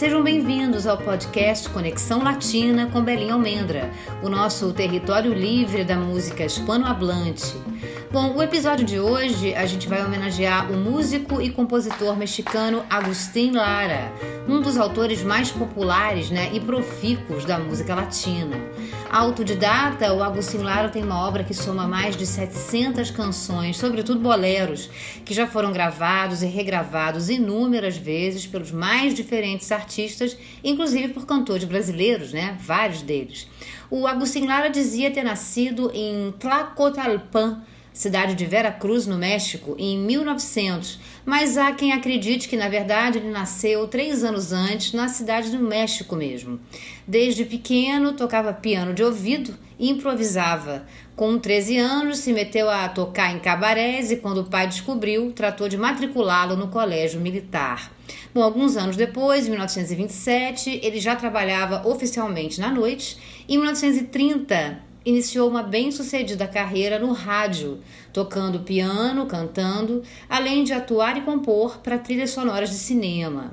Sejam bem-vindos ao podcast Conexão Latina com Belinha Almendra, o nosso território livre da música hispanohablante. Bom, o episódio de hoje a gente vai homenagear o músico e compositor mexicano Agustín Lara, um dos autores mais populares né, e profícuos da música latina. Autodidata, o Agustín Lara tem uma obra que soma mais de 700 canções, sobretudo boleros, que já foram gravados e regravados inúmeras vezes pelos mais diferentes artistas, inclusive por cantores brasileiros, né? Vários deles. O Agustín Lara dizia ter nascido em Tlacotalpan, cidade de Vera Cruz, no México, em 1900, mas há quem acredite que na verdade ele nasceu três anos antes na cidade do México mesmo. Desde pequeno tocava piano de ouvido e improvisava. Com 13 anos se meteu a tocar em cabarés e quando o pai descobriu, tratou de matriculá-lo no colégio militar. Bom, alguns anos depois, em 1927, ele já trabalhava oficialmente na noite. Em 1930, iniciou uma bem-sucedida carreira no rádio, tocando piano, cantando, além de atuar e compor para trilhas sonoras de cinema.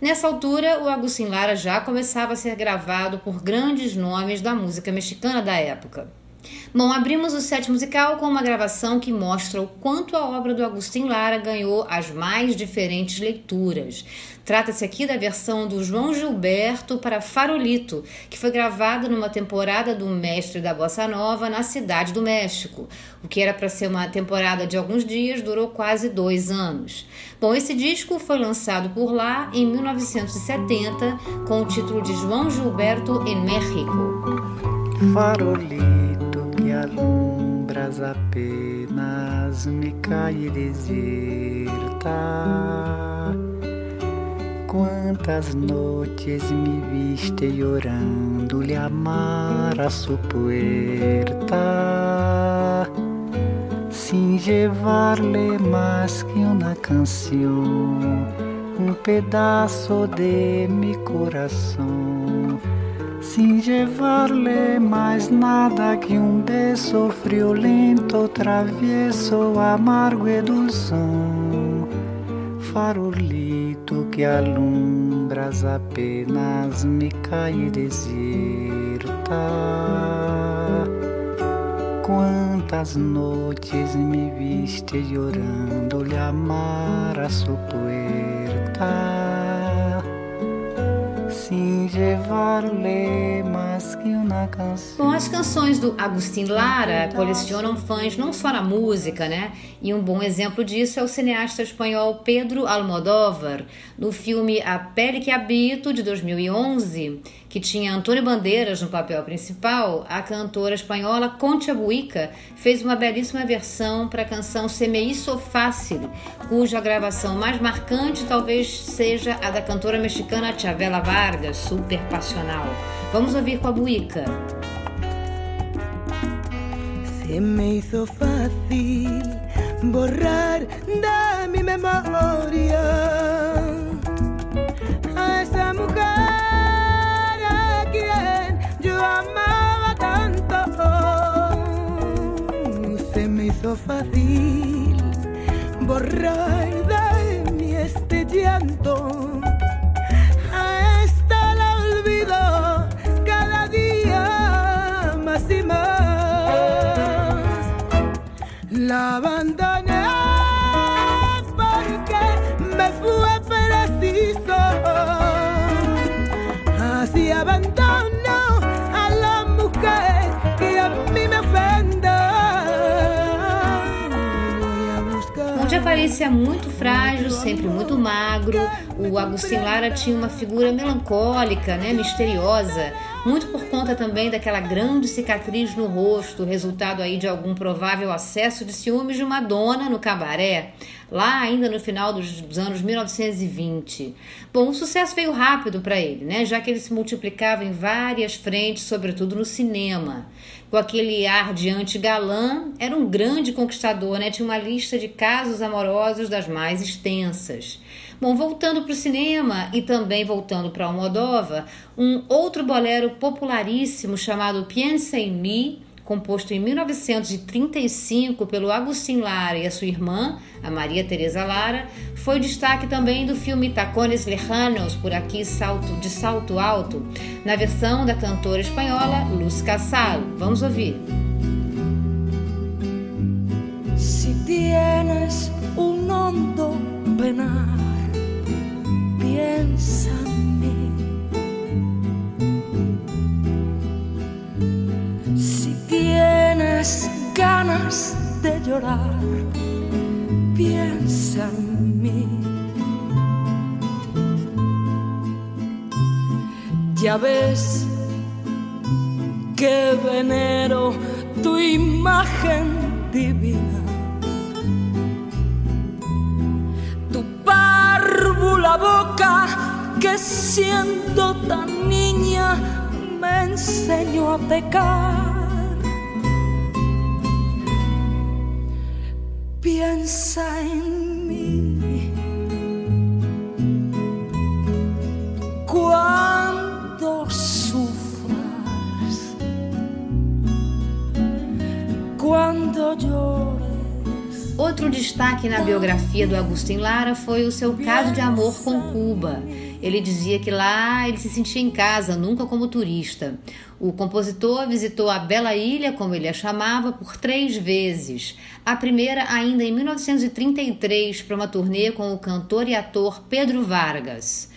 Nessa altura, o Agustin Lara já começava a ser gravado por grandes nomes da música mexicana da época. Bom, abrimos o set musical com uma gravação que mostra o quanto a obra do Agustin Lara ganhou as mais diferentes leituras. Trata-se aqui da versão do João Gilberto para Farolito, que foi gravada numa temporada do Mestre da Bossa Nova na cidade do México. O que era para ser uma temporada de alguns dias durou quase dois anos. Bom, esse disco foi lançado por lá em 1970 com o título de João Gilberto em México. Farolito alumbras apenas me cai deserta. Quantas noites me viste llorando-lhe amar a su puerta, sin llevarle más que una canción, un pedazo de mi corazón sin llevarle mais nada que um beijo friolento, travieso, amargo e dulzão. Farolito que alumbras apenas me cai deserta. Quantas noites me viste llorando-lhe amar a sua puerta llevarle más que. Bom, as canções do Agustin Lara colecionam fãs não só na música, né? E um bom exemplo disso é o cineasta espanhol Pedro Almodóvar, no filme A Pele que Habito, de 2011, que tinha Antônio Bandeiras no papel principal, a cantora espanhola Concha Buica fez uma belíssima versão para a canção Se Me Hizo Fácil, cuja gravação mais marcante talvez seja a da cantora mexicana Chavela Vargas, super passional. Vamos ouvir com a Buica. Se me hizo fácil borrar de mi memoria a esa mujer a quien yo amaba tanto. Se me hizo fácil borrar de mi este llanto la abandoné porque me fue preciso. Así abandono a la mujer que a mí me ofende. Onde aparecia muito frágil, sempre muito magro, o Agustin Lara tinha uma figura melancólica, né, misteriosa muito por conta também daquela grande cicatriz no rosto, resultado aí de algum provável acesso de ciúmes de uma dona no cabaré, lá ainda no final dos anos 1920. Bom, o sucesso veio rápido para ele, né? Já que ele se multiplicava em várias frentes, sobretudo no cinema. Com aquele ar de anti-galã, era um grande conquistador, né? Tinha uma lista de casos amorosos das mais extensas. Bom, voltando para o cinema e também voltando para Almodóvar, um outro bolero popularíssimo chamado Piensa em mim, composto em 1935 pelo Agustin Lara e a sua irmã, a Maria Teresa Lara, foi destaque também do filme Tacones Lejanos, por aqui salto de salto alto, na versão da cantora espanhola Luz Casal. Vamos ouvir. Si tienes un hondo penar, mí. Si tienes ganas de llorar, piensa en mí. Ya ves que venero tu imagen divina. Boca que siendo tan niña me enseñó a pecar. Piensa en destaque na biografia do Agustin Lara foi o seu caso de amor com Cuba. Ele dizia que lá ele se sentia em casa, nunca como turista. O compositor visitou a Bela Ilha, como ele a chamava, por três vezes. A primeira ainda em 1933 para uma turnê com o cantor e ator Pedro Vargas.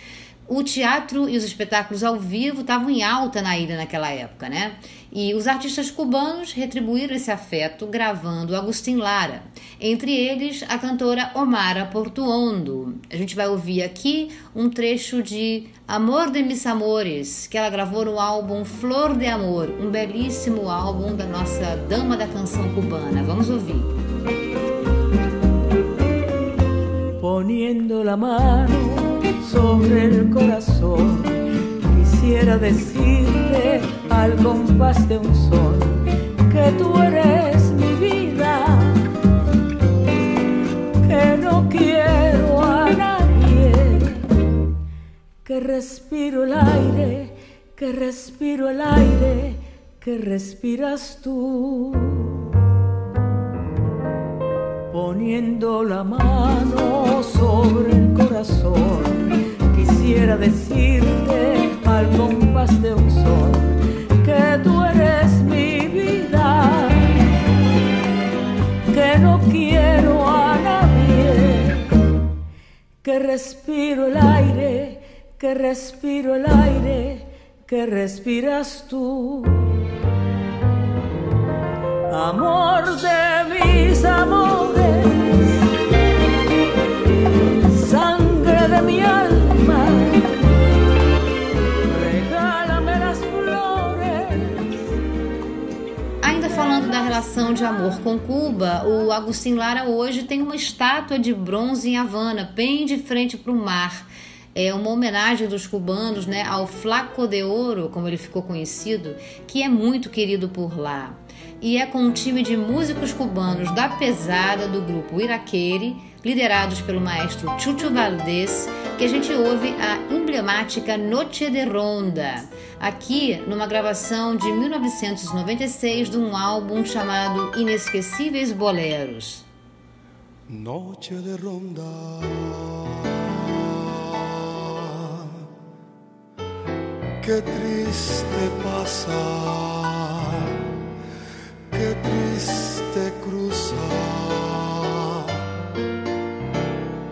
O teatro e os espetáculos ao vivo estavam em alta na ilha naquela época, né? E os artistas cubanos retribuíram esse afeto gravando Agustin Lara, entre eles a cantora Omara Portuondo. A gente vai ouvir aqui um trecho de Amor de Mis Amores, que ela gravou no álbum Flor de Amor, um belíssimo álbum da nossa dama da canção cubana. Vamos ouvir. Poniendo la mano sobre el corazón. Quisiera decirte al compás de un sol que tú eres mi vida, que no quiero a nadie, que respiro el aire, que respiro el aire, que respiras tú poniendo la mano sobre el corazón. Quisiera decirte al compás de un sol que tú eres mi vida, que no quiero a nadie, que respiro el aire, que respiro el aire, que respiras tú amor de mis amores, relação de amor com Cuba, o Agustin Lara hoje tem uma estátua de bronze em Havana, bem de frente para o mar. É uma homenagem dos cubanos né, ao Flaco de Ouro, como ele ficou conhecido, que é muito querido por lá e é com um time de músicos cubanos da pesada do grupo Iraquere, liderados pelo maestro Chucho Valdés, que a gente ouve a emblemática Noche de Ronda, aqui numa gravação de 1996 de um álbum chamado Inesquecíveis Boleros. Noche de ronda. Qué triste pasa, qué triste cruza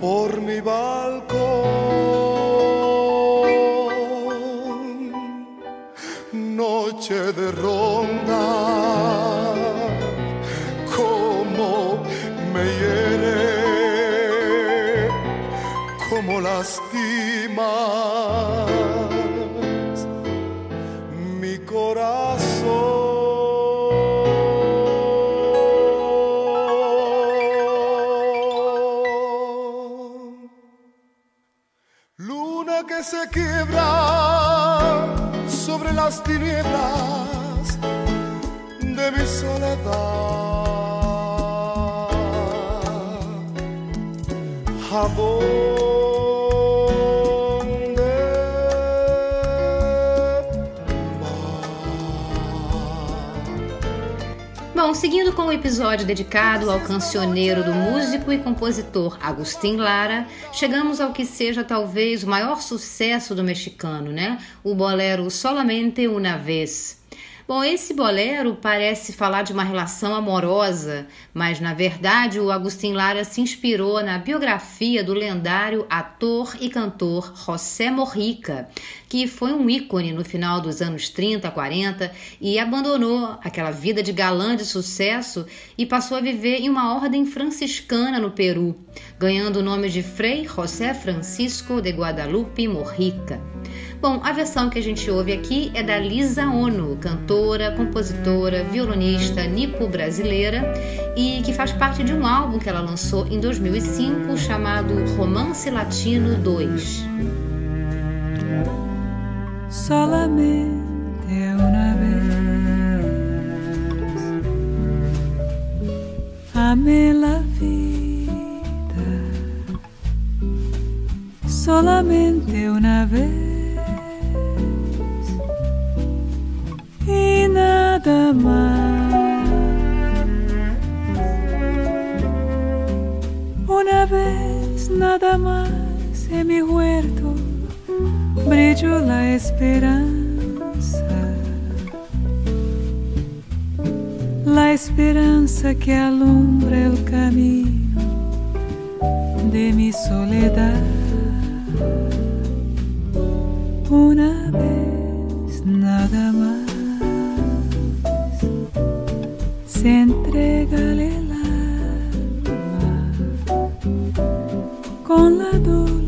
por mi balcón. Noche de ronda, como me hiere, como lastimas Bom, seguindo com o episódio dedicado ao cancioneiro do músico e compositor Agustín Lara, chegamos ao que seja talvez o maior sucesso do mexicano, né? O bolero Solamente Una Vez. Bom, esse bolero parece falar de uma relação amorosa, mas na verdade o Agustin Lara se inspirou na biografia do lendário ator e cantor José Morrica, que foi um ícone no final dos anos 30, 40 e abandonou aquela vida de galã de sucesso e passou a viver em uma ordem franciscana no Peru, ganhando o nome de Frei José Francisco de Guadalupe Morrica. Bom, a versão que a gente ouve aqui é da Lisa Ono, cantora, compositora, violonista nipo-brasileira e que faz parte de um álbum que ela lançou em 2005 chamado Romance Latino 2. Solamente una vez amé la vida, solamente una vez. La esperanza. La esperanza que alumbra el camino de mi soledad. Una vez nada más. se entrega el alma con la dulce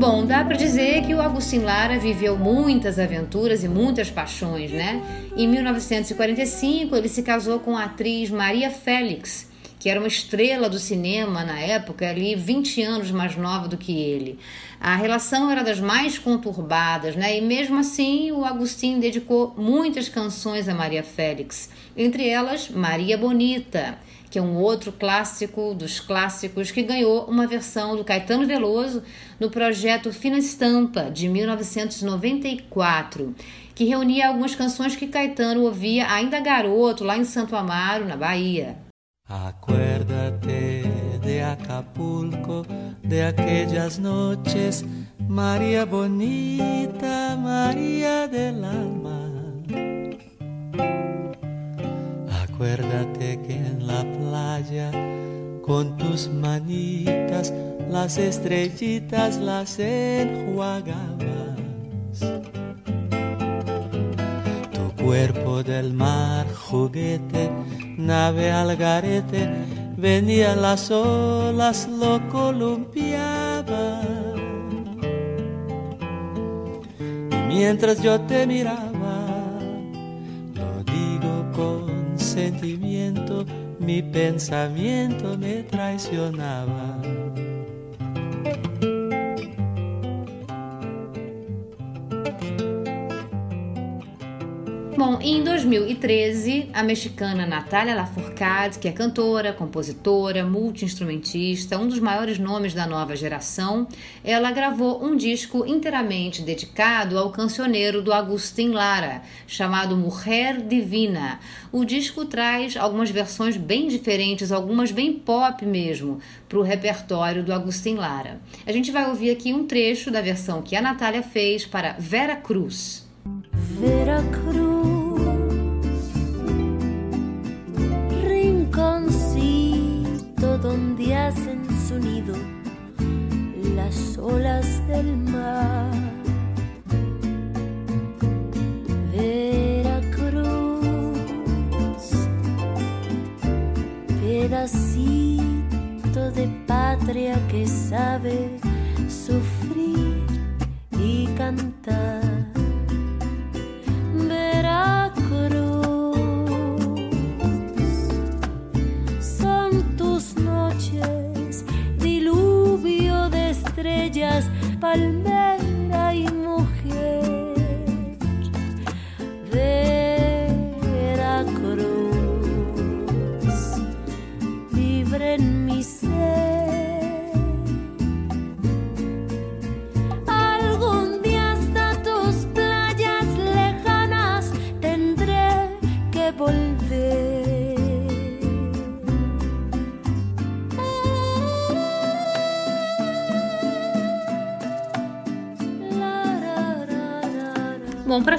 Bom, dá para dizer que o Agustin Lara viveu muitas aventuras e muitas paixões, né? Em 1945, ele se casou com a atriz Maria Félix, que era uma estrela do cinema na época, ali 20 anos mais nova do que ele. A relação era das mais conturbadas, né? E mesmo assim, o Agostinho dedicou muitas canções a Maria Félix, entre elas Maria Bonita, que é um outro clássico dos clássicos que ganhou uma versão do Caetano Veloso no projeto Fina Estampa de 1994 que reunia algumas canções que Caetano ouvia ainda garoto lá em Santo Amaro, na Bahia. Acuérdate de Acapulco, de aquellas noches, María bonita, María del alma. Acuérdate que en la playa, con tus manitas, las estrellitas las enjuagabas. Tu cuerpo del mar, juguete, nave al garete, venían las olas, lo columpiaba. Y mientras yo te miraba, sentimiento, mi pensamiento me traicionaba. Bom, em 2013, a mexicana Natália Lafourcade, que é cantora, compositora, multiinstrumentista, um dos maiores nomes da nova geração, ela gravou um disco inteiramente dedicado ao cancioneiro do Agustin Lara, chamado Mujer Divina. O disco traz algumas versões bem diferentes, algumas bem pop mesmo, para o repertório do Agustin Lara. A gente vai ouvir aqui um trecho da versão que a Natália fez para Vera Cruz. Veracruz, rinconcito donde hacen su nido las olas del mar. Veracruz, pedacito de patria que sabe sufrir y cantar.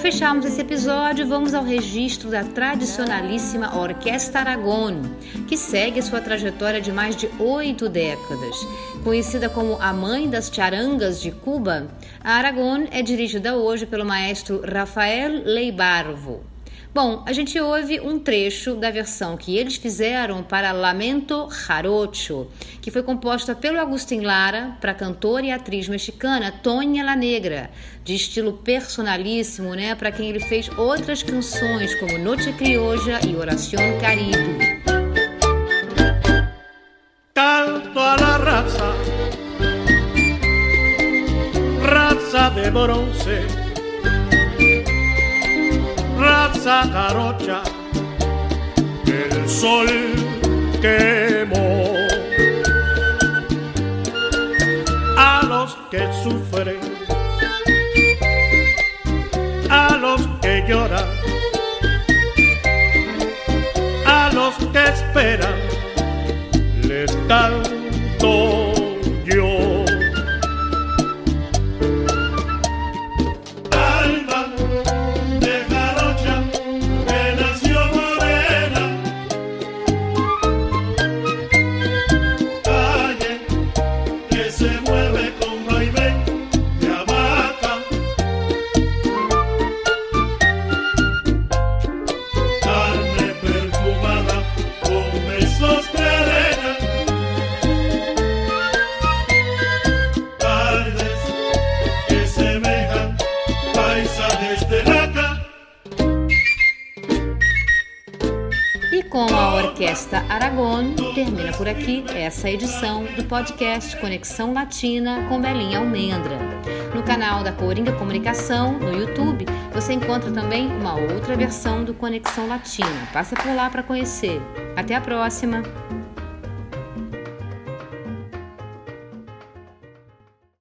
Fecharmos esse episódio, vamos ao registro da tradicionalíssima Orquestra Aragon, que segue sua trajetória de mais de oito décadas. Conhecida como a mãe das charangas de Cuba, a Aragon é dirigida hoje pelo maestro Rafael Leibarvo. Bom, a gente ouve um trecho da versão que eles fizeram para Lamento Jarocho, que foi composta pelo Agustin Lara para a cantora e atriz mexicana Tonya La Negra, de estilo personalíssimo, né, para quem ele fez outras canções como Noche Criolla e Oración Caribe. Canto a la raza, raza de bronce raza carocha el sol quemó. A los que sufren, a los que lloran, a los que esperan, les canto Orquestra Aragon termina por aqui essa edição do podcast Conexão Latina com Belinha Almendra. No canal da Coringa Comunicação, no YouTube, você encontra também uma outra versão do Conexão Latina. Passa por lá para conhecer. Até a próxima!